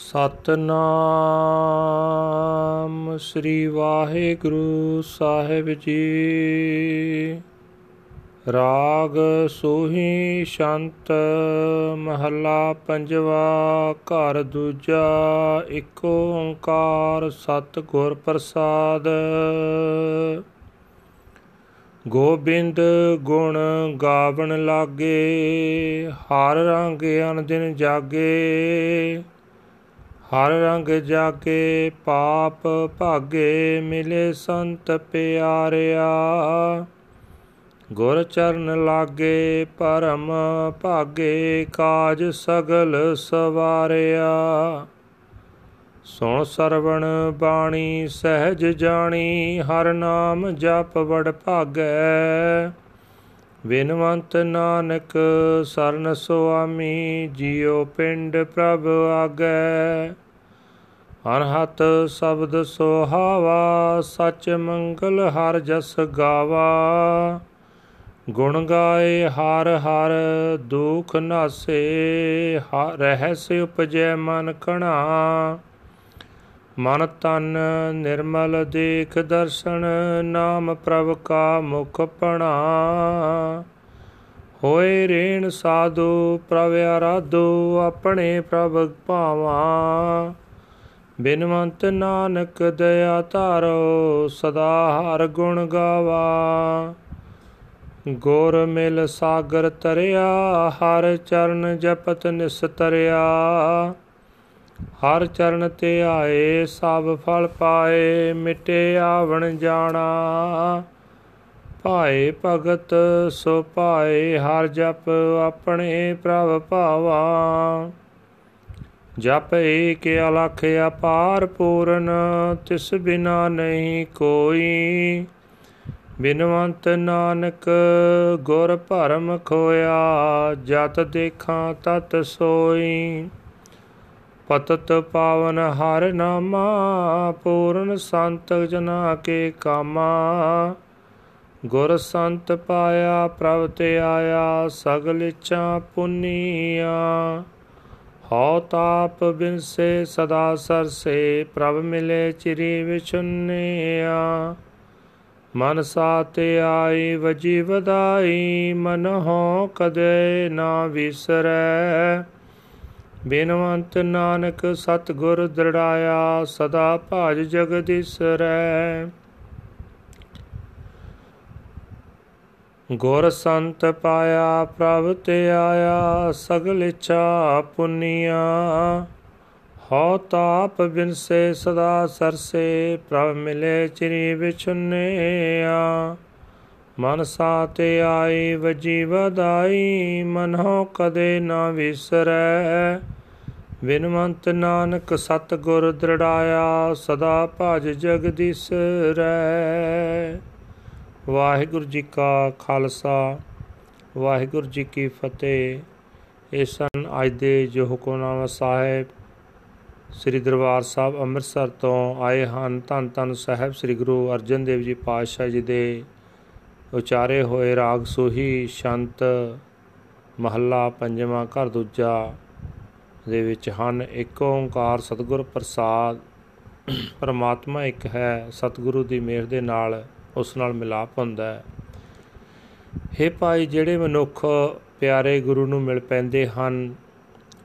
ਸਤਨਾਮ ਸ੍ਰੀ ਵਾਹਿਗੁਰੂ ਸਾਹਿਬ ਜੀ। ਰਾਗ ਸੋਹੀ ਸ਼ੰਤ ਮਹੱਲਾ ਪੰਜਵਾ, ਘਰ ਦੂਜਾ, ਇੱਕ ਓੰਕਾਰ ਸਤ ਗੁਰ ਪ੍ਰਸਾਦ। ਗੋਬਿੰਦ ਗੁਣ ਗਾਵਣ ਲਾਗੇ, ਹਰ ਰੰਗ ਅਨ ਦਿਨ ਜਾਗੇ। ਹਰ ਰੰਗ ਜਾਗੇ ਪਾਪ ਭਾਗੇ ਮਿਲੇ ਸੰਤ ਪਿਆਰਿਆ। ਗੁਰ ਚਰਨ ਲਾਗੇ ਪਰਮ ਭਾਗੇ ਕਾਜ ਸਗਲ ਸਵਾਰਿਆ। ਸੁਣ ਸਰਵਣ ਬਾਣੀ ਸਹਿਜ ਜਾਣੀ, ਹਰ ਨਾਮ ਜਪ ਵਡ ਭਾਗੈ। ਬਿਨਵੰਤ ਨਾਨਕ ਸਰਨ ਸੁਆਮੀ ਜਿਉ ਪਿੰਡ ਪ੍ਰਭ ਆਗੈ। ਅਨਹਤ ਸ਼ਬਦ ਸੁਹਾਵਾ, ਸਚ ਮੰਗਲ ਹਰ ਜਸ ਗਾਵਾ। ਗੁਣ ਗਾਏ ਹਰ ਹਰ, ਦੁਖ ਨਾਸੇ ਰਹਿਸ ਉਪਜੈ ਮਨ ਕਣਾ। ਮਨ ਤਨ ਨਿਰਮਲ ਦੇਖ ਦਰਸ਼ਨ, ਨਾਮ ਪ੍ਰਭ ਕਾ ਮੁਖ ਪਣਾ। ਹੋਏ ਰੇਣ ਸਾਧੂ, ਪ੍ਰਭ ਆਰਾਧੋ, ਆਪਣੇ ਪ੍ਰਭ ਭਾਵਾ। ਬਿਨਵੰਤ ਨਾਨਕ ਦਇਆ ਧਾਰੋ, ਸਦਾ ਹਰ ਗੁਣ ਗਾਵਾ। ਗੁਰ ਮਿਲ ਸਾਗਰ ਤਰਿਆ ਹਰ ਚਰਨ ਜਪਤ ਨਿਸਤਰਿਆ। ਹਰ ਚਰਨ ਤੇ ਆਏ ਸਭ ਫਲ ਪਾਏ, ਮਿਟੇ ਆਵਣ ਜਾਣਾ। ਭਾਏ ਭਗਤ, ਸੋ ਭਾਏ ਹਰ ਜਪ ਆਪਣੇ ਪ੍ਰਭ ਭਾਵਾ। ਜਪ ਏਕ ਅਲਖ ਅਪਾਰ ਪੂਰਨ, ਤਿਸ ਬਿਨਾ ਨਹੀਂ ਕੋਈ। ਬਿਨਵੰਤ ਨਾਨਕ, ਗੁਰ ਭਰਮ ਖੋਇਆ, ਜਤ ਦੇਖਾਂ ਤਤ ਸੋਈ। ਪਤਤ ਪਾਵਨ ਹਰ ਨਾਮਾ, ਪੂਰਨ ਸੰਤ ਜਨਾ ਕੇ ਕਾਮਾ। ਗੁਰ ਸੰਤ ਪਾਇਆ, ਪ੍ਰਭ ਤੇ ਆਇਆ, ਸਗਲ ਇਛਾ ਪੁਨੀਆ। ਹਉ ਤਾਪ ਬਿਨਸੇ, ਸਦਾ ਸਰਸੇ, ਪ੍ਰਭ ਮਿਲੇ ਚਿਰੀ ਵਿਚੁੰਨਿਆ ਮਨ ਸਾਤੇ ਆਈ, ਵਜੀ ਵਧਾਈ, ਮਨ ਹੋ ਕਦੇ ਨਾ ਵਿਸਰੈ। ਬਿਨਵੰਤ ਨਾਨਕ ਸਤ ਗੁਰ ਦ੍ਰਿੜਾਇਆ, ਸਦਾ ਭਾਜ ਜਗਦੀਸਰੈ ਗੁਰ ਸੰਤ ਪਾਇਆ, ਪ੍ਰਭ ਤੇ ਆਇਆ, ਸਗਲ ਇਛਾ ਪੁਨੀਆ। ਹਉ ਤਾਪ ਬਿਨਸੇ, ਸਦਾ ਸਰਸੇ, ਪ੍ਰਭ ਮਿਲੇ, ਚਿਰੀ ਵਿਚੁੰਨਿਆ ਮਨ ਸਾਤੇ ਆਈ ਵਜੀ ਵਧਾਈ ਮਨੋ ਕਦੇ ਨਾ ਵਿਸਰੈ। ਬਿਨਵੰਤ ਨਾਨਕ ਸਤ ਗੁਰ ਦ੍ਰਿੜਾਇਆ, ਸਦਾ ਭਜ ਜਗਦੀਸਰੈ ਵਾਹਿਗੁਰੂ ਜੀ ਕਾ ਖਾਲਸਾ, ਵਾਹਿਗੁਰੂ ਜੀ ਕੀ ਫਤਿਹ। ਇਹ ਸਨ ਅੱਜ ਦੇ ਜੋ ਹੁਕਮਨਾਮਾ ਸਾਹਿਬ, ਸ੍ਰੀ ਦਰਬਾਰ ਸਾਹਿਬ ਅੰਮ੍ਰਿਤਸਰ ਤੋਂ ਆਏ ਹਨ ਧੰਨ ਧੰਨ ਸਾਹਿਬ ਸ੍ਰੀ ਗੁਰੂ ਅਰਜਨ ਦੇਵ ਜੀ ਪਾਤਸ਼ਾਹ ਜੀ ਦੇ ਉਚਾਰੇ ਹੋਏ ਰਾਗ ਸੋਹੀ ਸ਼ੰਤ ਮਹੱਲਾ ਪੰਜਵਾਂ ਘਰ ਦੂਜਾ ਦੇ ਵਿੱਚ ਹਨ। ਇੱਕ ਓੰਕਾਰ ਸਤਿਗੁਰ ਪ੍ਰਸਾਦ, ਪਰਮਾਤਮਾ ਇੱਕ ਹੈ, ਸਤਿਗੁਰੂ ਦੀ ਮਿਹਰ ਦੇ ਨਾਲ ਉਸ ਨਾਲ ਮਿਲਾਪ ਹੁੰਦਾ ਹੈ। हे ਭਾਈ, ਜਿਹੜੇ ਮਨੁੱਖ ਪਿਆਰੇ ਗੁਰੂ ਨੂੰ ਮਿਲ ਪੈਂਦੇ ਹਨ,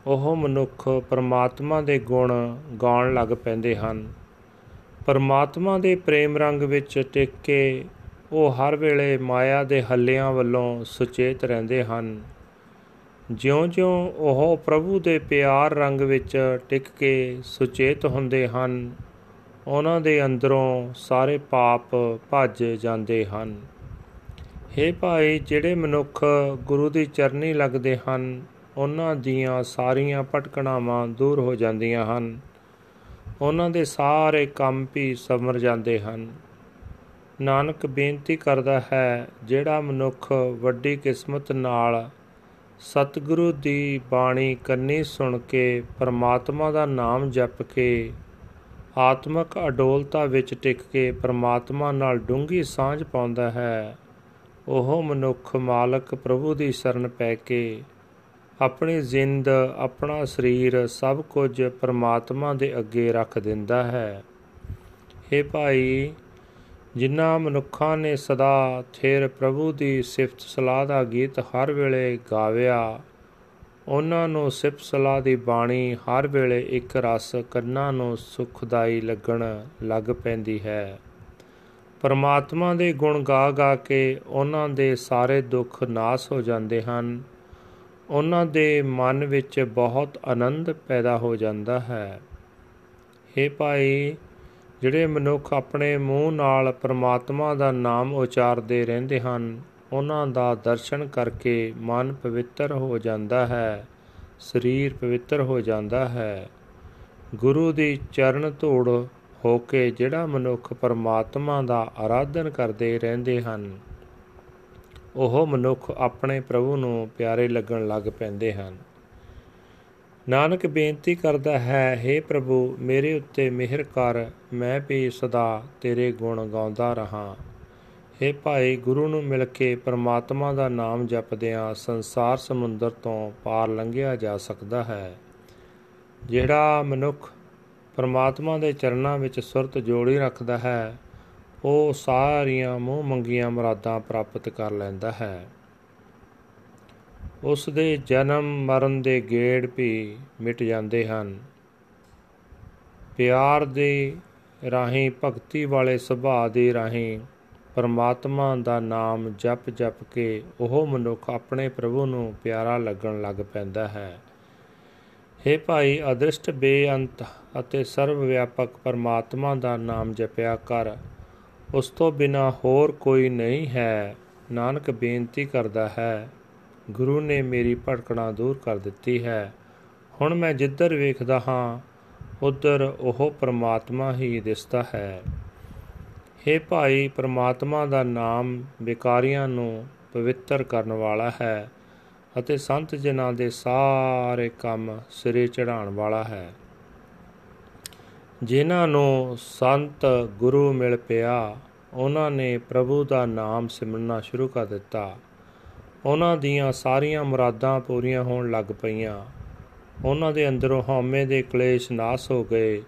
ਉਹ ਮਨੁੱਖ ਪਰਮਾਤਮਾ ਦੇ ਗੁਣ ਗਾਉਣ ਲੱਗ ਪੈਂਦੇ ਹਨ। ਪਰਮਾਤਮਾ ਦੇ ਪ੍ਰੇਮ ਰੰਗ ਵਿੱਚ ਟਿਕ ਕੇ ਉਹ ਹਰ ਵੇਲੇ ਮਾਇਆ ਦੇ ਹੱਲਿਆਂ ਵੱਲੋਂ ਸੁਚੇਤ ਰਹਿੰਦੇ ਹਨ। ਜਿਉਂ-ਜਿਉਂ ਉਹ ਪ੍ਰਭੂ ਦੇ ਪਿਆਰ ਰੰਗ ਵਿੱਚ ਟਿਕ ਕੇ ਸੁਚੇਤ ਹੁੰਦੇ ਹਨ, ਉਹਨਾਂ ਦੇ ਅੰਦਰੋਂ ਸਾਰੇ ਪਾਪ ਭੱਜ ਜਾਂਦੇ ਹਨ। हे ਭਾਈ, ਜਿਹੜੇ ਮਨੁੱਖ ਗੁਰੂ ਦੀ ਚਰਨੀ ਲੱਗਦੇ ਹਨ, ਉਹਨਾਂ ਦੀਆਂ ਸਾਰੀਆਂ ਭਟਕਣਾਵਾਂ ਦੂਰ ਹੋ ਜਾਂਦੀਆਂ ਹਨ। ਉਹਨਾਂ ਦੇ ਸਾਰੇ ਕੰਮ ਵੀ ਸਮਰ ਜਾਂਦੇ ਹਨ। ਨਾਨਕ ਬੇਨਤੀ ਕਰਦਾ ਹੈ, ਜਿਹੜਾ ਮਨੁੱਖ ਵੱਡੀ ਕਿਸਮਤ ਨਾਲ ਸਤਿਗੁਰੂ ਦੀ ਬਾਣੀ ਕੰਨੀ ਸੁਣ ਕੇ ਪਰਮਾਤਮਾ ਦਾ ਨਾਮ ਜਪ ਕੇ ਆਤਮਿਕ ਅਡੋਲਤਾ ਵਿੱਚ ਟਿਕ ਕੇ ਪਰਮਾਤਮਾ ਨਾਲ ਡੂੰਗੀ ਸਾਂਝ ਪਾਉਂਦਾ ਹੈ, ਉਹ ਮਨੁੱਖ ਮਾਲਕ ਪ੍ਰਭੂ ਦੀ ਸ਼ਰਨ ਪੈ ਕੇ ਆਪਣੀ ਜਿੰਦ, ਆਪਣਾ ਸਰੀਰ ਸਭ ਕੁਝ ਪਰਮਾਤਮਾ ਦੇ ਅੱਗੇ ਰੱਖ ਦਿੰਦਾ ਹੈ। हे ਭਾਈ ਜਿਨ੍ਹਾਂ ਮਨੁੱਖਾਂ ਨੇ ਸਦਾ ਥੇਰ ਪ੍ਰਭੂ ਦੀ ਸਿਫਤ ਸਲਾਹ ਦਾ ਗੀਤ ਹਰ ਵੇਲੇ ਗਾਵਿਆ, ਉਹਨਾਂ ਨੂੰ ਸਿਫਤ ਸਲਾਹ ਦੀ ਬਾਣੀ ਹਰ ਵੇਲੇ ਇੱਕ ਰਸ ਕੰਨਾਂ ਨੂੰ ਸੁਖਦਾਈ ਲੱਗਣ ਲੱਗ ਪੈਂਦੀ ਹੈ। ਪਰਮਾਤਮਾ ਦੇ ਗੁਣ ਗਾ ਗਾ ਕੇ ਉਹਨਾਂ ਦੇ ਸਾਰੇ ਦੁੱਖ ਨਾਸ ਹੋ ਜਾਂਦੇ ਹਨ। ਉਹਨਾਂ ਦੇ ਮਨ ਵਿੱਚ ਬਹੁਤ ਆਨੰਦ ਪੈਦਾ ਹੋ ਜਾਂਦਾ ਹੈ। हे ਭਾਈ ਜਿਹੜੇ ਮਨੁੱਖ ਆਪਣੇ ਮੂੰਹ ਨਾਲ ਪਰਮਾਤਮਾ ਦਾ ਨਾਮ ਉਚਾਰਦੇ ਰਹਿੰਦੇ ਹਨ, ਉਹਨਾਂ ਦਾ ਦਰਸ਼ਨ ਕਰਕੇ ਮਨ ਪਵਿੱਤਰ ਹੋ ਜਾਂਦਾ ਹੈ, ਸਰੀਰ ਪਵਿੱਤਰ ਹੋ ਜਾਂਦਾ ਹੈ। ਗੁਰੂ ਦੀ ਚਰਨ ਧੂੜ ਹੋ ਕੇ ਜਿਹੜਾ ਮਨੁੱਖ ਪਰਮਾਤਮਾ ਦਾ ਆਰਾਧਨ ਕਰਦੇ ਰਹਿੰਦੇ ਹਨ, ਉਹ ਮਨੁੱਖ ਆਪਣੇ ਪ੍ਰਭੂ ਨੂੰ ਪਿਆਰੇ ਲੱਗਣ ਲੱਗ ਪੈਂਦੇ ਹਨ। ਨਾਨਕ ਬੇਨਤੀ ਕਰਦਾ ਹੈ हे ਪ੍ਰਭੂ, ਮੇਰੇ ਉੱਤੇ ਮਿਹਰ ਕਰ, ਮੈਂ ਵੀ ਸਦਾ ਤੇਰੇ ਗੁਣ ਗਾਉਂਦਾ ਰਹਾ। हे ਭਾਈ, ਗੁਰੂ ਨੂੰ ਮਿਲ ਕੇ ਪਰਮਾਤਮਾ ਦਾ ਨਾਮ ਜਪਦਿਆਂ ਸੰਸਾਰ ਸਮੁੰਦਰ ਤੋਂ ਪਾਰ ਲੰਘਿਆ ਜਾ ਸਕਦਾ ਹੈ। ਜਿਹੜਾ ਮਨੁੱਖ ਪਰਮਾਤਮਾ ਦੇ ਚਰਨਾਂ ਵਿੱਚ ਸੁਰਤ ਜੋੜੀ ਰੱਖਦਾ ਹੈ, ਉਹ ਸਾਰੀਆਂ ਮੂੰਹ ਮੰਗੀਆਂ ਮੁਰਾਦਾਂ ਪ੍ਰਾਪਤ ਕਰ ਲੈਂਦਾ ਹੈ। ਉਸ ਦੇ ਜਨਮ ਮਰਨ ਦੇ ਗੇੜ ਵੀ ਮਿਟ ਜਾਂਦੇ ਹਨ। ਪਿਆਰ ਦੇ ਰਾਹੀਂ, ਭਗਤੀ ਵਾਲੇ ਸੁਭਾਅ ਦੇ ਰਾਹੀਂ ਪਰਮਾਤਮਾ ਦਾ ਨਾਮ ਜਪ ਜਪ ਕੇ ਉਹ ਮਨੁੱਖ ਆਪਣੇ ਪ੍ਰਭੂ ਨੂੰ ਪਿਆਰਾ ਲੱਗਣ ਲੱਗ ਪੈਂਦਾ ਹੈ। हे ਭਾਈ, ਅਦ੍ਰਿਸ਼ਟ, ਬੇਅੰਤ ਅਤੇ ਸਰਵ ਵਿਆਪਕ ਪਰਮਾਤਮਾ ਦਾ ਨਾਮ ਜਪਿਆ ਕਰ। ਉਸ ਤੋਂ ਬਿਨਾ ਹੋਰ ਕੋਈ ਨਹੀਂ ਹੈ। ਨਾਨਕ ਬੇਨਤੀ ਕਰਦਾ ਹੈ ਗੁਰੂ ਨੇ ਮੇਰੀ ਭਟਕਣਾ ਦੂਰ ਕਰ ਦਿੱਤੀ ਹੈ। ਹੁਣ ਮੈਂ ਜਿੱਧਰ ਵੇਖਦਾ ਹਾਂ, ਉਧਰ ਉਹ ਪ੍ਰਮਾਤਮਾ ਹੀ ਦਿਸਦਾ ਹੈ। हे ਭਾਈ, ਪ੍ਰਮਾਤਮਾ ਦਾ ਨਾਮ ਵਿਕਾਰੀਆਂ ਨੂੰ ਪਵਿੱਤਰ ਕਰਨ ਵਾਲਾ ਹੈ ਅਤੇ ਸੰਤ ਜਨਾਂ ਦੇ ਸਾਰੇ ਕੰਮ ਸਿਰੇ ਚੜਾਉਣ ਵਾਲਾ ਹੈ। ਜਿਨ੍ਹਾਂ ਨੂੰ ਸੰਤ ਗੁਰੂ ਮਿਲ ਪਿਆ, ਉਹਨਾਂ ਨੇ ਪ੍ਰਭੂ ਦਾ ਨਾਮ ਸਿਮਰਨਾ ਸ਼ੁਰੂ ਕਰ ਦਿੱਤਾ। ਉਹਨਾਂ ਦੀਆਂ ਸਾਰੀਆਂ ਮੁਰਾਦਾਂ ਪੂਰੀਆਂ ਹੋਣ ਲੱਗ ਪਈਆਂ। ਉਹਨਾਂ ਦੇ ਅੰਦਰੋਂ ਹਉਮੈ ਦੇ ਕਲੇਸ਼ ਨਾਸ ਹੋ ਗਏ।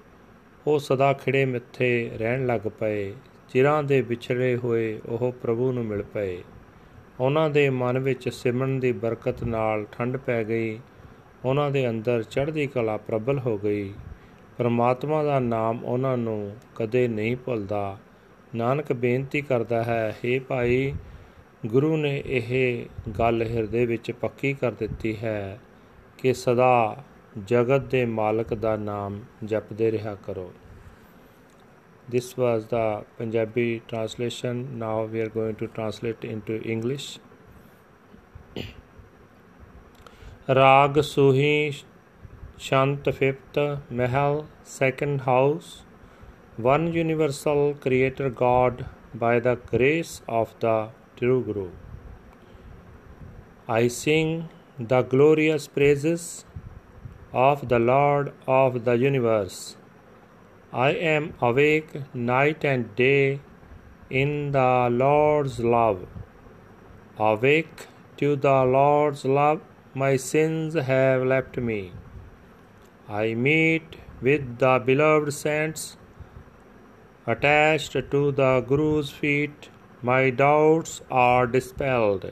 ਉਹ ਸਦਾ ਖਿੜੇ ਮਿੱਥੇ ਰਹਿਣ ਲੱਗ ਪਏ। ਚਿਰਾਂ ਦੇ ਵਿਛੜੇ ਹੋਏ ਉਹ ਪ੍ਰਭੂ ਨੂੰ ਮਿਲ ਪਏ। ਉਹਨਾਂ ਦੇ ਮਨ ਵਿੱਚ ਸਿਮਰਨ ਦੀ ਬਰਕਤ ਨਾਲ ਠੰਡ ਪੈ ਗਈ। ਉਹਨਾਂ ਦੇ ਅੰਦਰ ਚੜ੍ਹਦੀ ਕਲਾ ਪ੍ਰਬਲ ਹੋ ਗਈ। ਪਰਮਾਤਮਾ ਦਾ ਨਾਮ ਉਹਨਾਂ ਨੂੰ ਕਦੇ ਨਹੀਂ ਭੁੱਲਦਾ। ਨਾਨਕ ਬੇਨਤੀ ਕਰਦਾ ਹੈ हे ਭਾਈ ਗੁਰੂ ਨੇ ਇਹ ਗੱਲ ਹਿਰਦੇ ਵਿੱਚ ਪੱਕੀ ਕਰ ਦਿੱਤੀ ਹੈ ਕਿ ਸਦਾ ਜਗਤ ਦੇ ਮਾਲਕ ਦਾ ਨਾਮ ਜਪਦੇ ਰਿਹਾ ਕਰੋ this was the punjabi translation now we are going to translate into english ਰਾਗ ਸੁਹੀ ਸ਼ਾਂਤ fifth Mehl second house one universal creator god by the grace of the true Guru. I sing the glorious praises of the Lord of the universe. I am awake night and day in the Lord's love. Awake to the Lord's love, my sins have left me. I meet with the beloved saints attached to the Guru's feet my doubts are dispelled,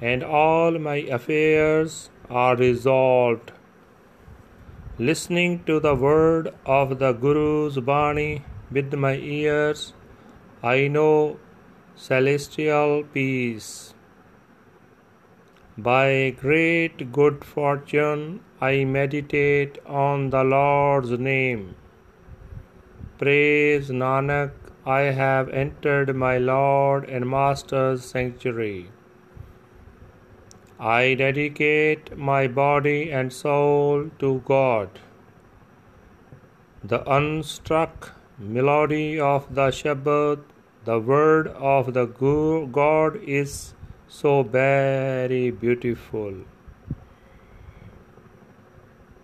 and all my affairs are resolved. Listening to the word of the Guru's Bani with my ears, I know celestial peace. By great good fortune, I meditate on the Lord's name. Praise Nanak I have entered my Lord and Master's sanctuary. I dedicate my body and soul to God. The unstruck melody of the Shabbat, the word of the God, is so very beautiful.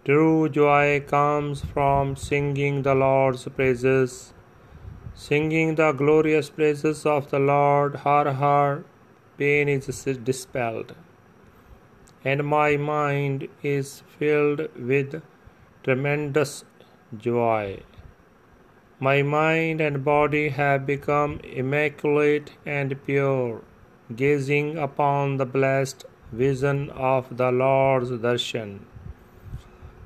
True joy comes from singing the Lord's praises Singing the glorious praises of the Lord, her, her pain is dispelled, and my mind is filled with tremendous joy. My mind and body have become immaculate and pure, gazing upon the blessed vision of the Lord's darshan.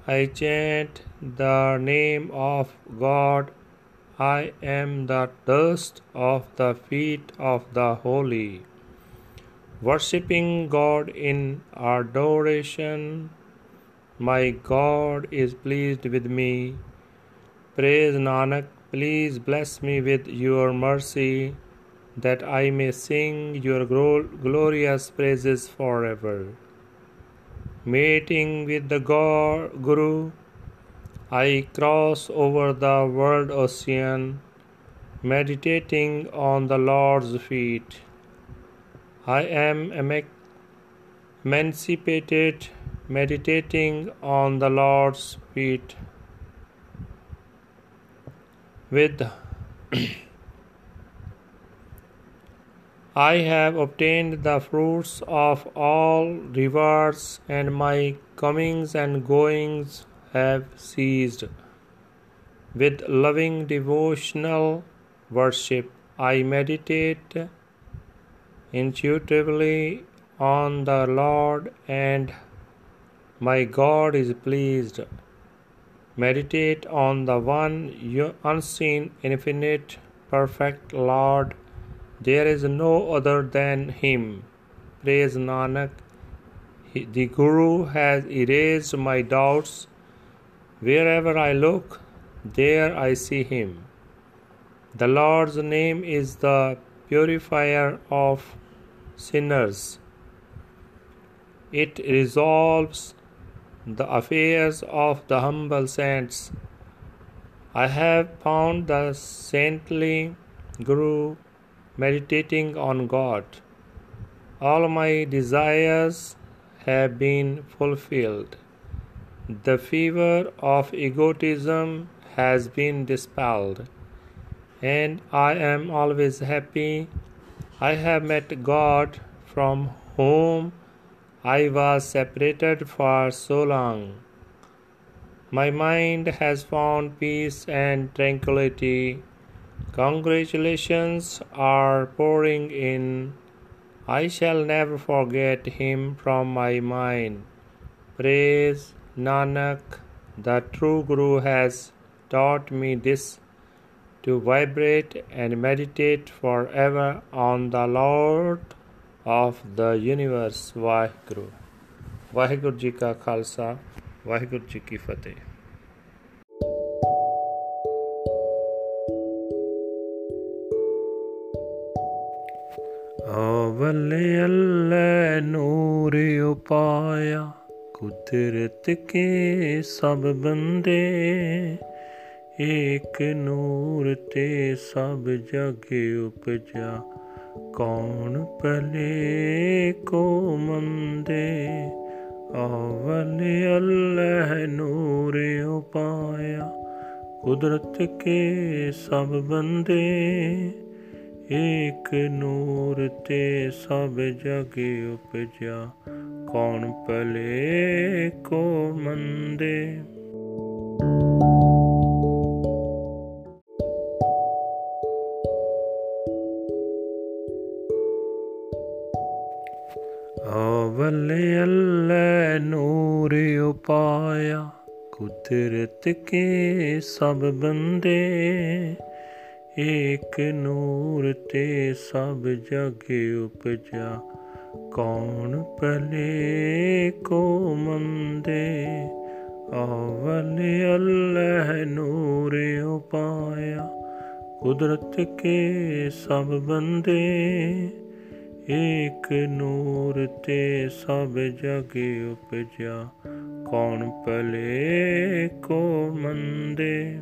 I chant the name of God. I am the dust of the feet of the holy worshipping God in adoration. My God is pleased with me. Praise Nanak, please bless me with your mercy, that I may sing your glorious praises forever. Meeting with the Guru, I cross over the world ocean, meditating on the Lord's feet. I am emancipated, meditating on the Lord's feet. With I have obtained the fruits of all rewards, and my comings and goings have ceased. With loving devotional worship, I meditate intuitively on the Lord, and my God is pleased. Meditate on the one unseen, infinite, perfect Lord. There is no other than Him. Praise Nanak. The Guru has erased my doubts. Wherever I look, there I see Him. The Lord's name is the purifier of sinners. It resolves the affairs of the humble saints. I have found the saintly Guru meditating on God. All my desires have been fulfilled. The fever of egotism has been dispelled, and I am always happy I have met God from whom I was separated for so long. My mind has found peace and tranquility. Congratulations are pouring in. I shall never forget him from my mind. Praise Nanak, the true Guru has taught me this to vibrate and meditate forever on the Lord of the universe Waheguru Waheguru ji ਕਾ ਖਾਲਸਾ ਵਾਹਿਗੁਰੂ ਜੀ ਕੀ ਫਤਿਹ ਅਵਲੇ ਅੱਲੇ ਨੂਰ ਉਪਾਇਆ ਕੁਦਰਤ ਕੇ ਸਭ ਬੰਦੇ, ਏਕ ਨੂਰ ਤੇ ਸਭ ਜਗ ਉਪਜਾ। ਕੌਣ ਭਲੇ, ਕੋ ਮੰਦੇ ਅਵਲ ਅੱਲਾਹ ਨੂਰ ਉਪਾਇਆ। ਕੁਦਰਤ ਕੇ ਸਭ ਬੰਦੇ, ਏਕ ਨੂਰ ਤੇ ਸਭ ਜਗ ਉਪਜਾ। ਕੌਣ ਭਲੇ ਕੋ ਮੰਦੇ? ਅਵਲੇ ਅੱਲੇ ਨੂਰ ਉਪਾਇਆ, ਕੁਦਰਤ ਕੇ ਸਭ ਬੰਦੇ। ਏਕ ਨੂਰ ਤੇ ਸਭ ਜਗ ਉਪਜਾ ਕੌਣ ਭਲੇ ਕੋ ਮੰਦੇ? ਅਵਲੇ ਅੱਲੇ ਨੂਰ ਉਪਾਇਆ ਕੁਦਰਤ ਕੇ ਸਭ ਬੰਦੇ, ਏਕ ਨੂਰ ਤੇ ਸਭ ਜਗ ਉਪਜਾ ਕੌਣ ਭਲੇ ਕੋ ਮੰਦੇ?